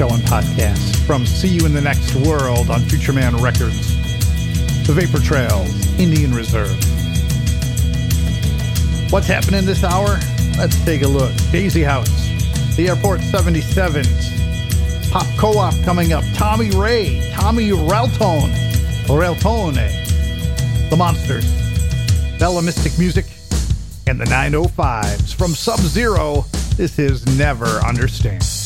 Show and podcast from See You in the Next World on Future Man Records, The Vapor Trails, Indian Reserve. What's happening this hour? Let's take a look. Daisy House, The Airport 77s, Pop Co-op coming up, Tommy Ray, Tommy Reltone, Reltone, The Monsters, Bella Mystic Music, and the 905s. From Sub-Zero, this is Never Understand.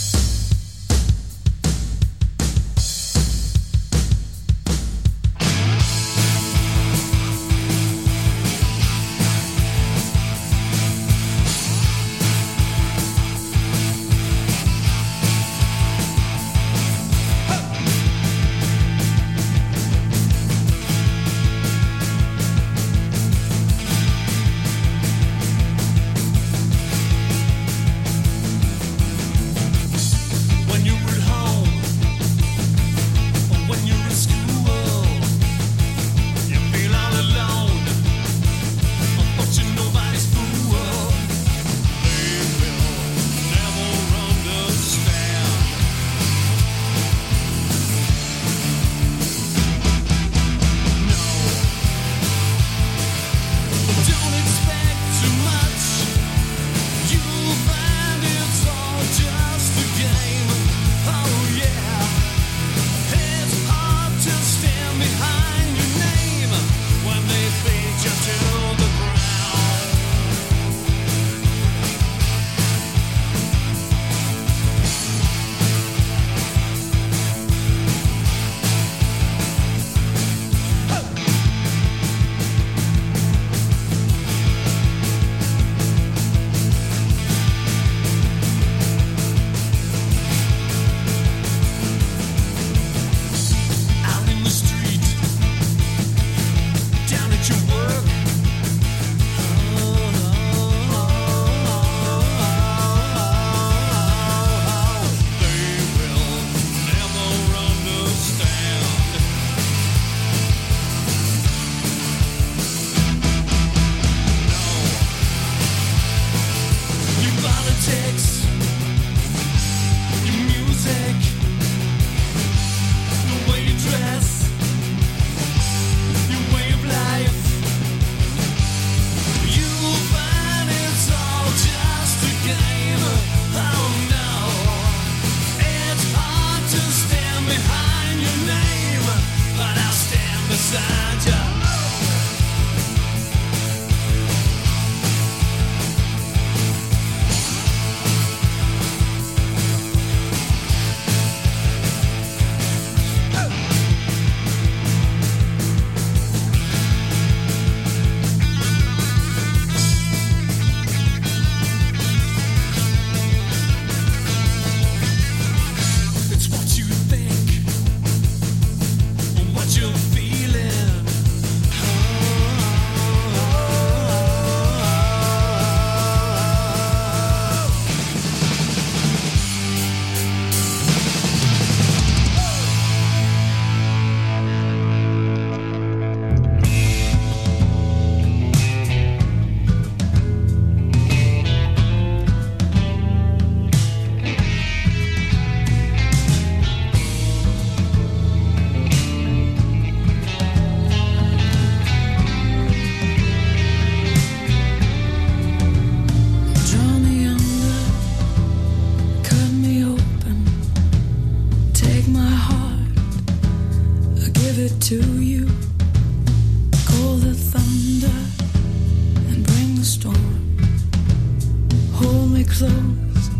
close.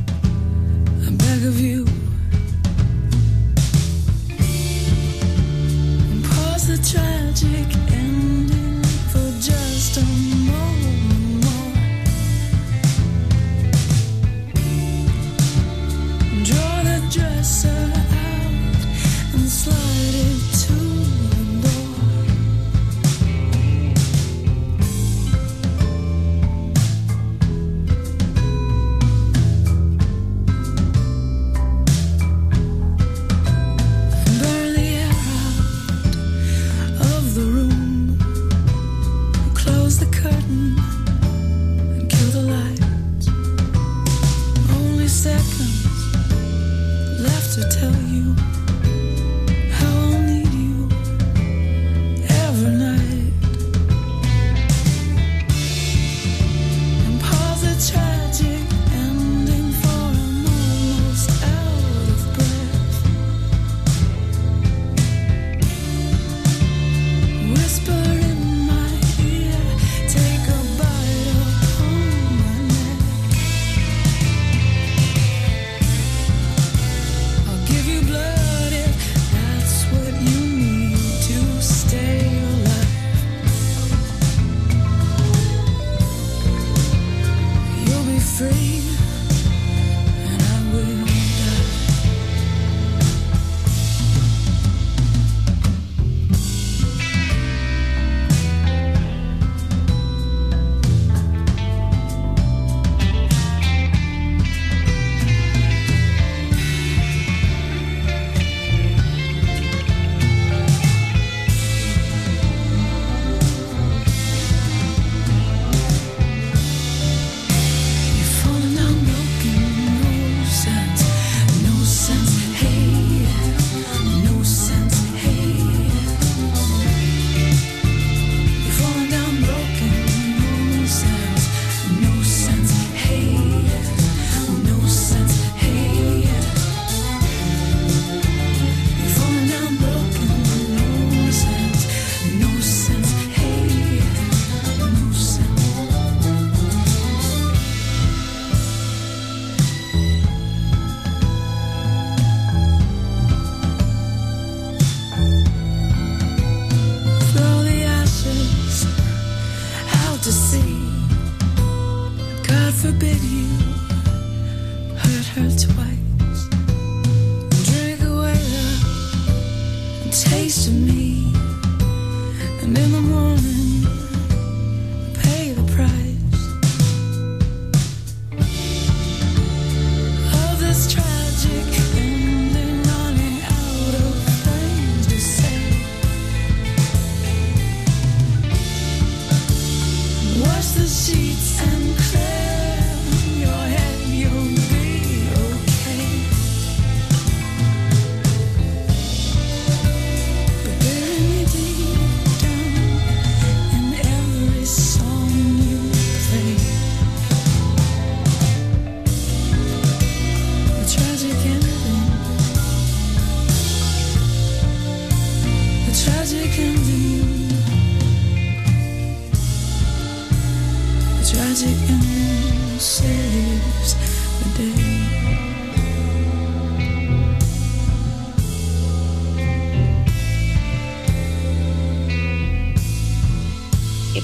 I beg of you.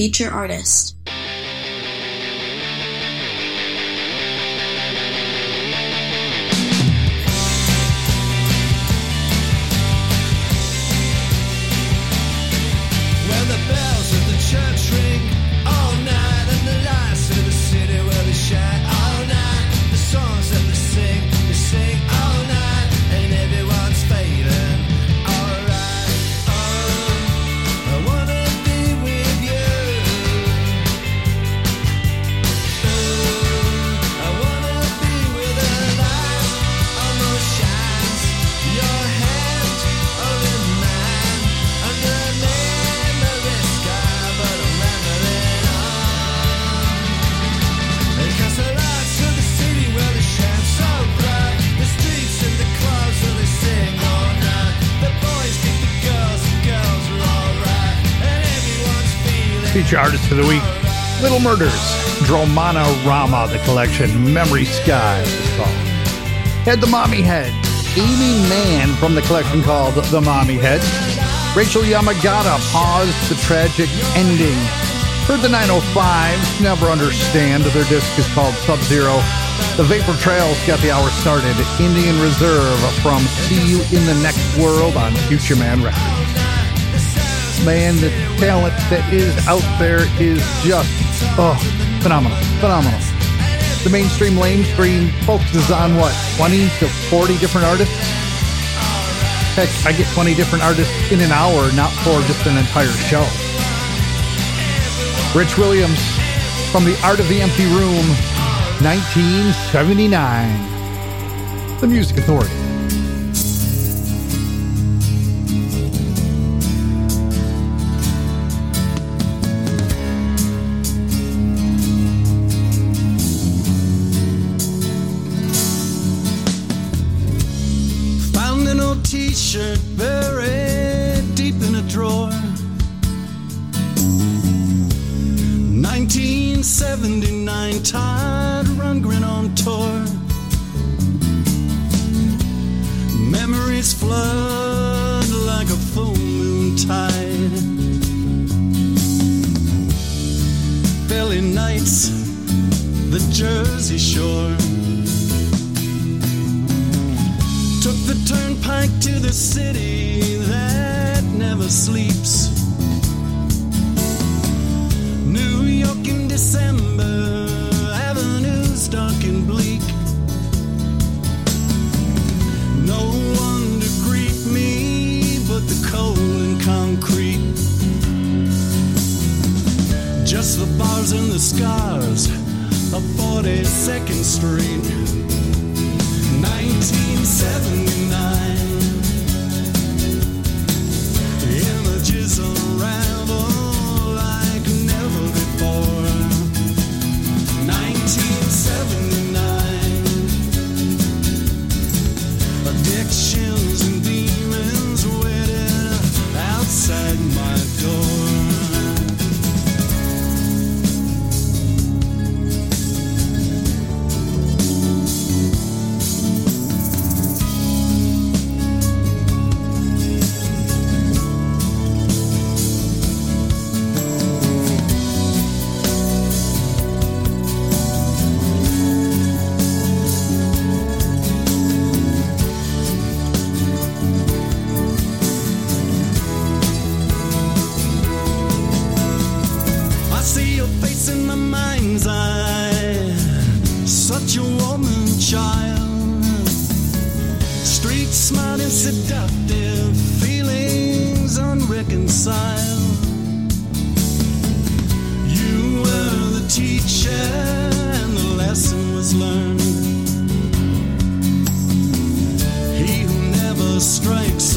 Feature artist. Of the week, Little Murders, Dromana Rama, the collection, Memory Sky is called. Had the Mommy Head, Amy Mann from the collection called The Mommy Head. Rachel Yamagata paused the tragic ending. Heard the 905s, never understand. Their disc is called Sub Zero. The Vapor Trails got the hour started. Indian Reserve from See You in the Next World on Future Man Records man, the talent that is out there is just oh phenomenal, phenomenal. The mainstream lame stream focuses on what 20 to 40 different artists. Heck, I get 20 different artists in an hour, not for just an entire show. Rich Williams from the Art of the Empty Room, 1979. The Music Authority. 1979 Todd Rundgren on tour. Memories flood like a full moon tide. Philly nights, the Jersey Shore. Took the turnpike to the city that never sleeps. Bars and the scars of 42nd Street. 1979. Images unravel Street smart and seductive. Feelings unreconciled. You were the teacher, and the lesson was learned. He who never strikes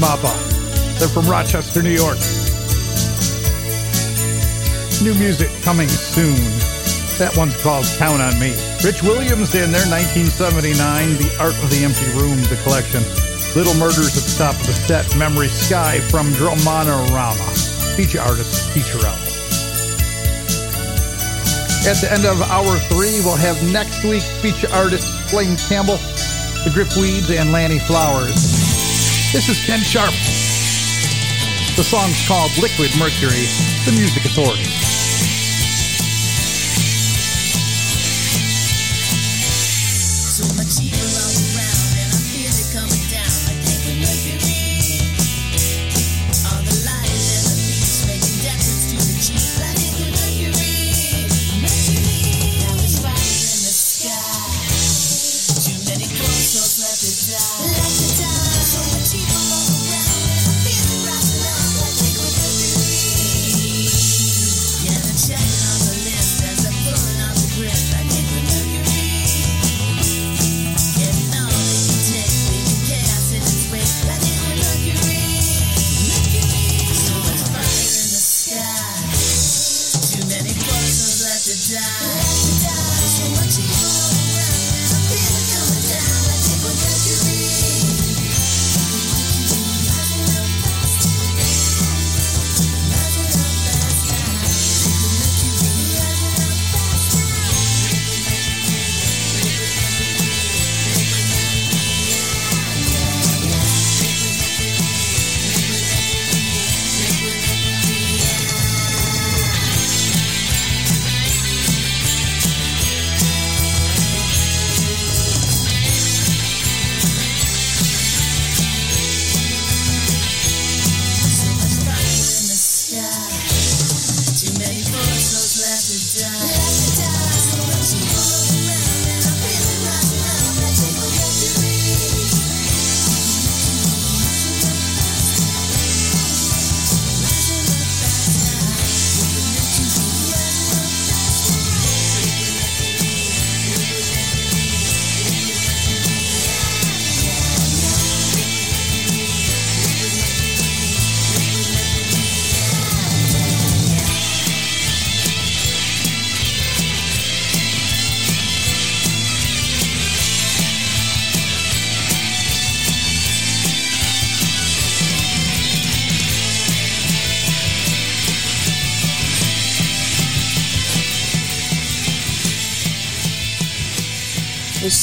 Schmappa. They're from Rochester, New York. New music coming soon. That one's called Count on Me. Rich Williams in there, 1979, The Art of the Empty Room, the collection. Little Murders at the top of the set, Memory Sky from Dromanorama. Feature artist, feature album. At the end of hour three, we'll have next week's feature artists, Blaine Campbell, the Gripweeds, and Lannie Flowers. This is Ken Sharp. The song's called Liquid Mercury, the Music Authority.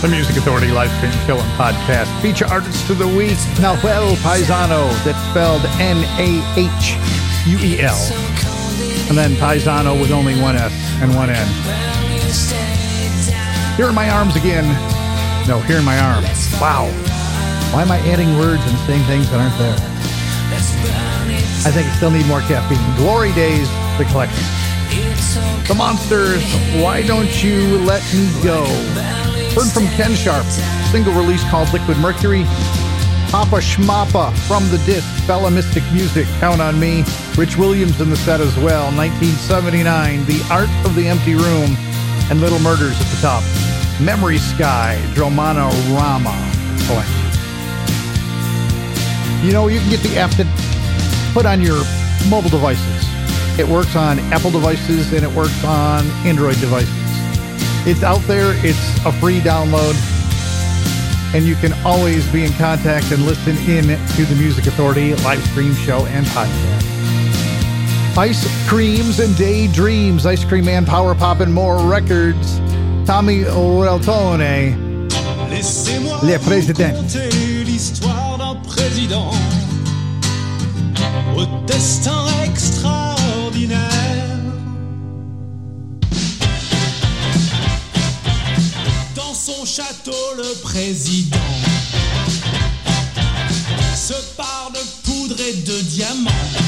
The Music Authority live stream show and podcast. Feature artist of the week, Nahuel Paisano. That's spelled N A H U E L. And then Paisano with only one S and one N. Here in my arms again. No, here in my arms. Wow. Why am I adding words and saying things that aren't there? I think I still need more caffeine. Glory Days, the collection. The Monsters, Why Don't You Let Me Go? Heard from Ken Sharp, single release called Liquid Mercury. Papa Schmappa from the disc, Bella Mystic Music, Count on Me. Rich Williams in the set as well, 1979, The Art of the Empty Room, and Little Murders at the top. Memory Sky, Dromana Rama collection. You know, you can get the app to put on your mobile devices. It works on Apple devices and it works on Android devices. It's out there, it's a free download, and you can always be in contact and listen in to the Music Authority live stream show and podcast. Ice Creams and Daydreams, Ice Cream Man, Power Pop, and more records. Tommy Reltone. Laissez-moi Les vous présidents. conter l'histoire d'un président au destin extraordinaire. Son château, le président se part de poudre et de diamants.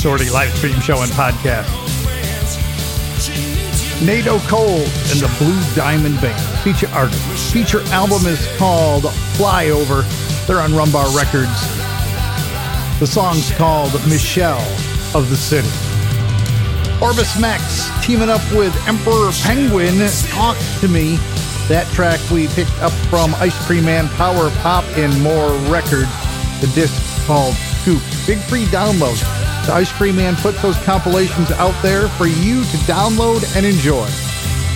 Authority live stream show and podcast. NATO Cole and the Blue Diamond Band, feature artist. Feature album is called Flyover. They're on Rumbar Records. The song's called Michelle of the City. Orbis Max teaming up with Emperor Penguin, Talk to Me. That track we picked up from Ice Cream Man Power Pop and More Records. The disc called Scoop. Big free download. The Ice Cream Man puts those compilations out there for you to download and enjoy.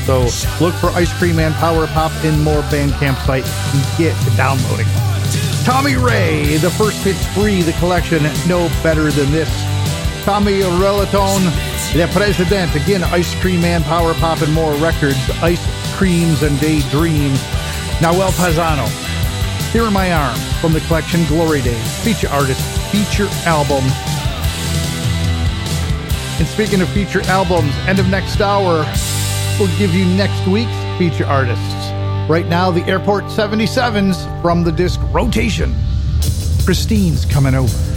So look for Ice Cream Man Power Pop and More Bandcamp site and get to downloading. Tommy Ray, the first hits free, the collection No Better Than This. Tommy Relaton, Le President, again, Ice Cream Man, Power Pop, and more records, Ice Creams and Daydreams. Nahuel Paisano, Here in My Arms, from the collection Glory Days, feature artist, feature album. And speaking of feature albums, end of next hour, we'll give you next week's feature artists. Right now, the Airport 77s from the disc Rotation. Christine's coming over.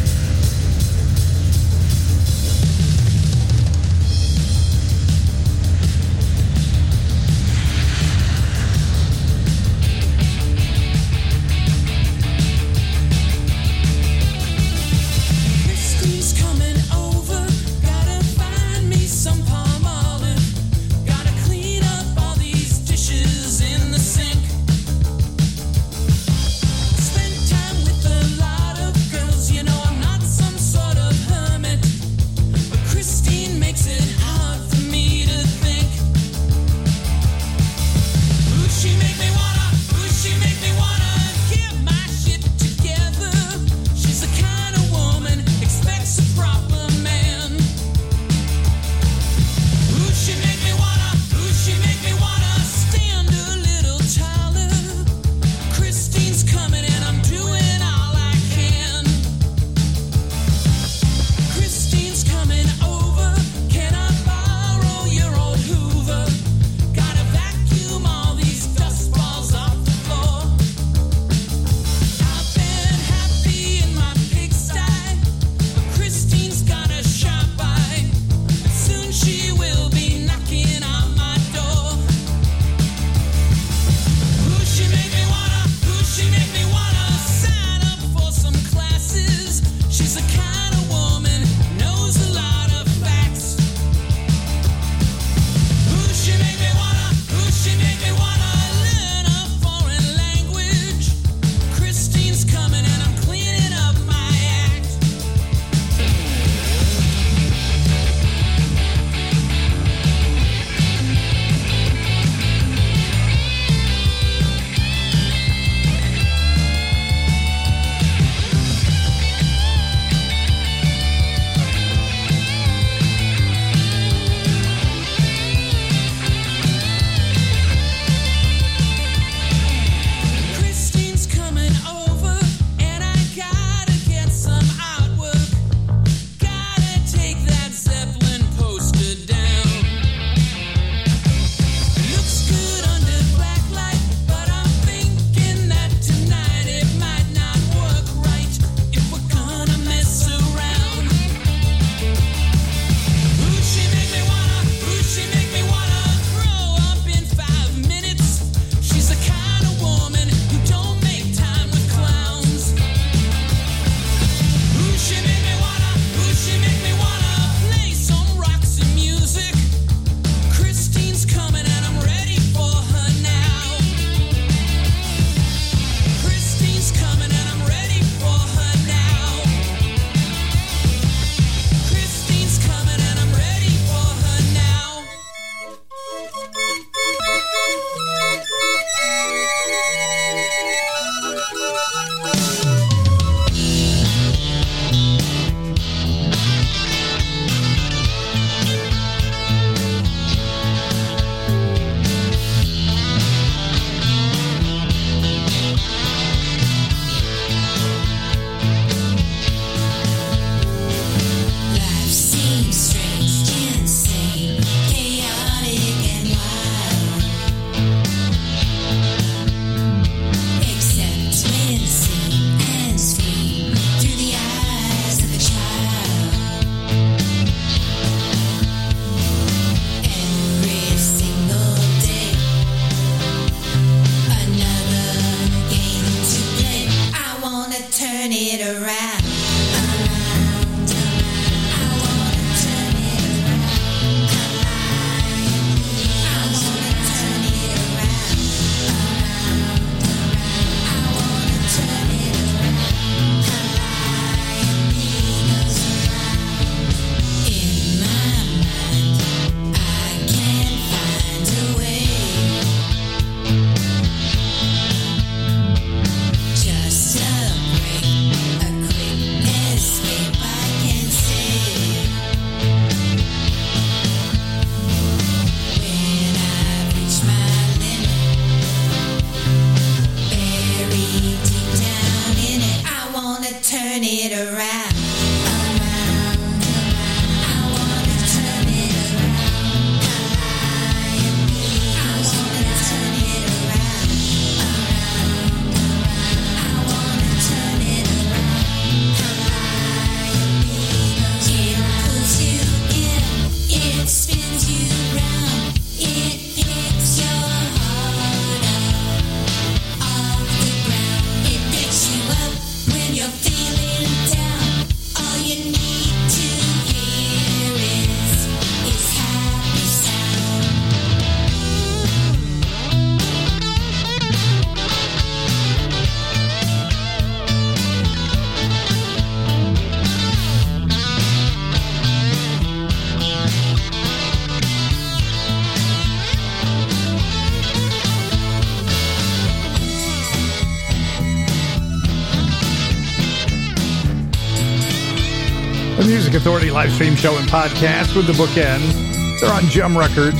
Music Authority live stream show and podcast with the bookends. They're on Gem Records.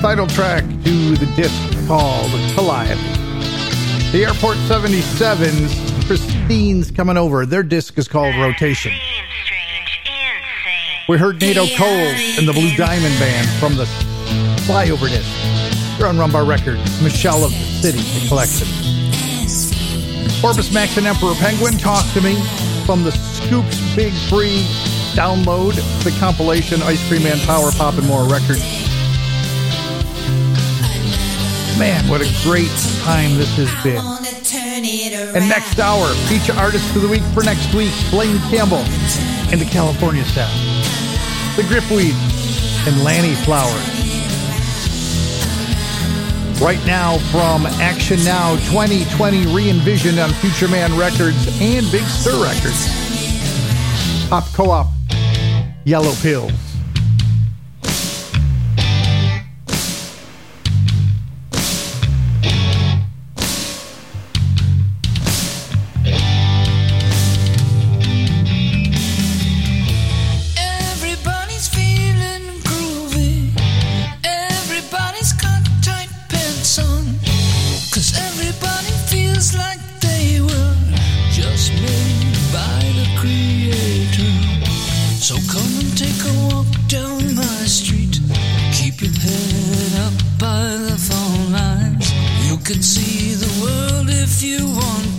Title track to the disc called Calliope. The Airport 77s, Christine's coming over. Their disc is called Rotation. We heard NATO Cole and the Blue Diamond Band from the Flyover disc. They're on Rumbar Records. Michelle of the City, the collection. Orbis Max and Emperor Penguin, Talk to Me from the Scoops Big Free download, the compilation Ice Cream Man Power Pop and More records. Man, what a great time this has been. And next hour, feature artist of the week for next week, Blaine Campbell and the California Sound. The Gripweed and Lannie Flowers. Right now from Action Now 2020 re-envisioned on Future Man Records and Big Stir Records. Pop Co-op, Yellow Pills. Can see the world if you want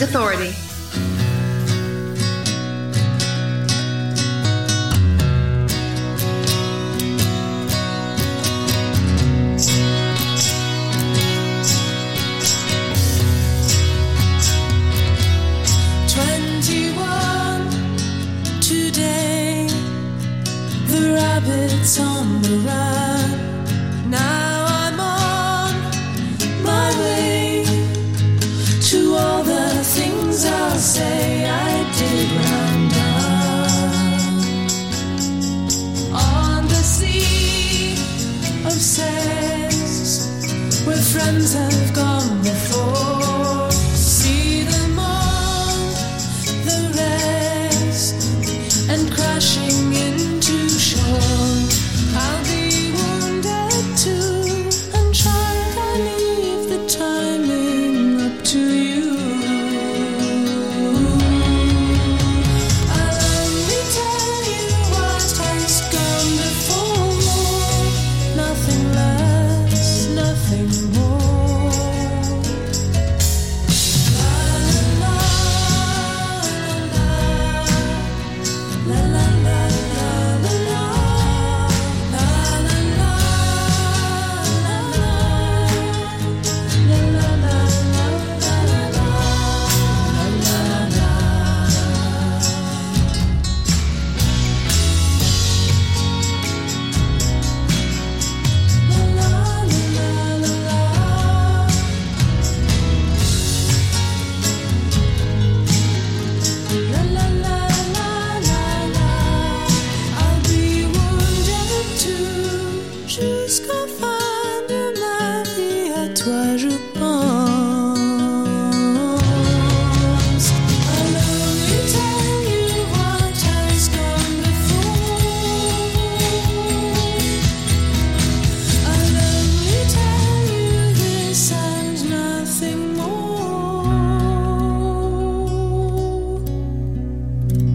The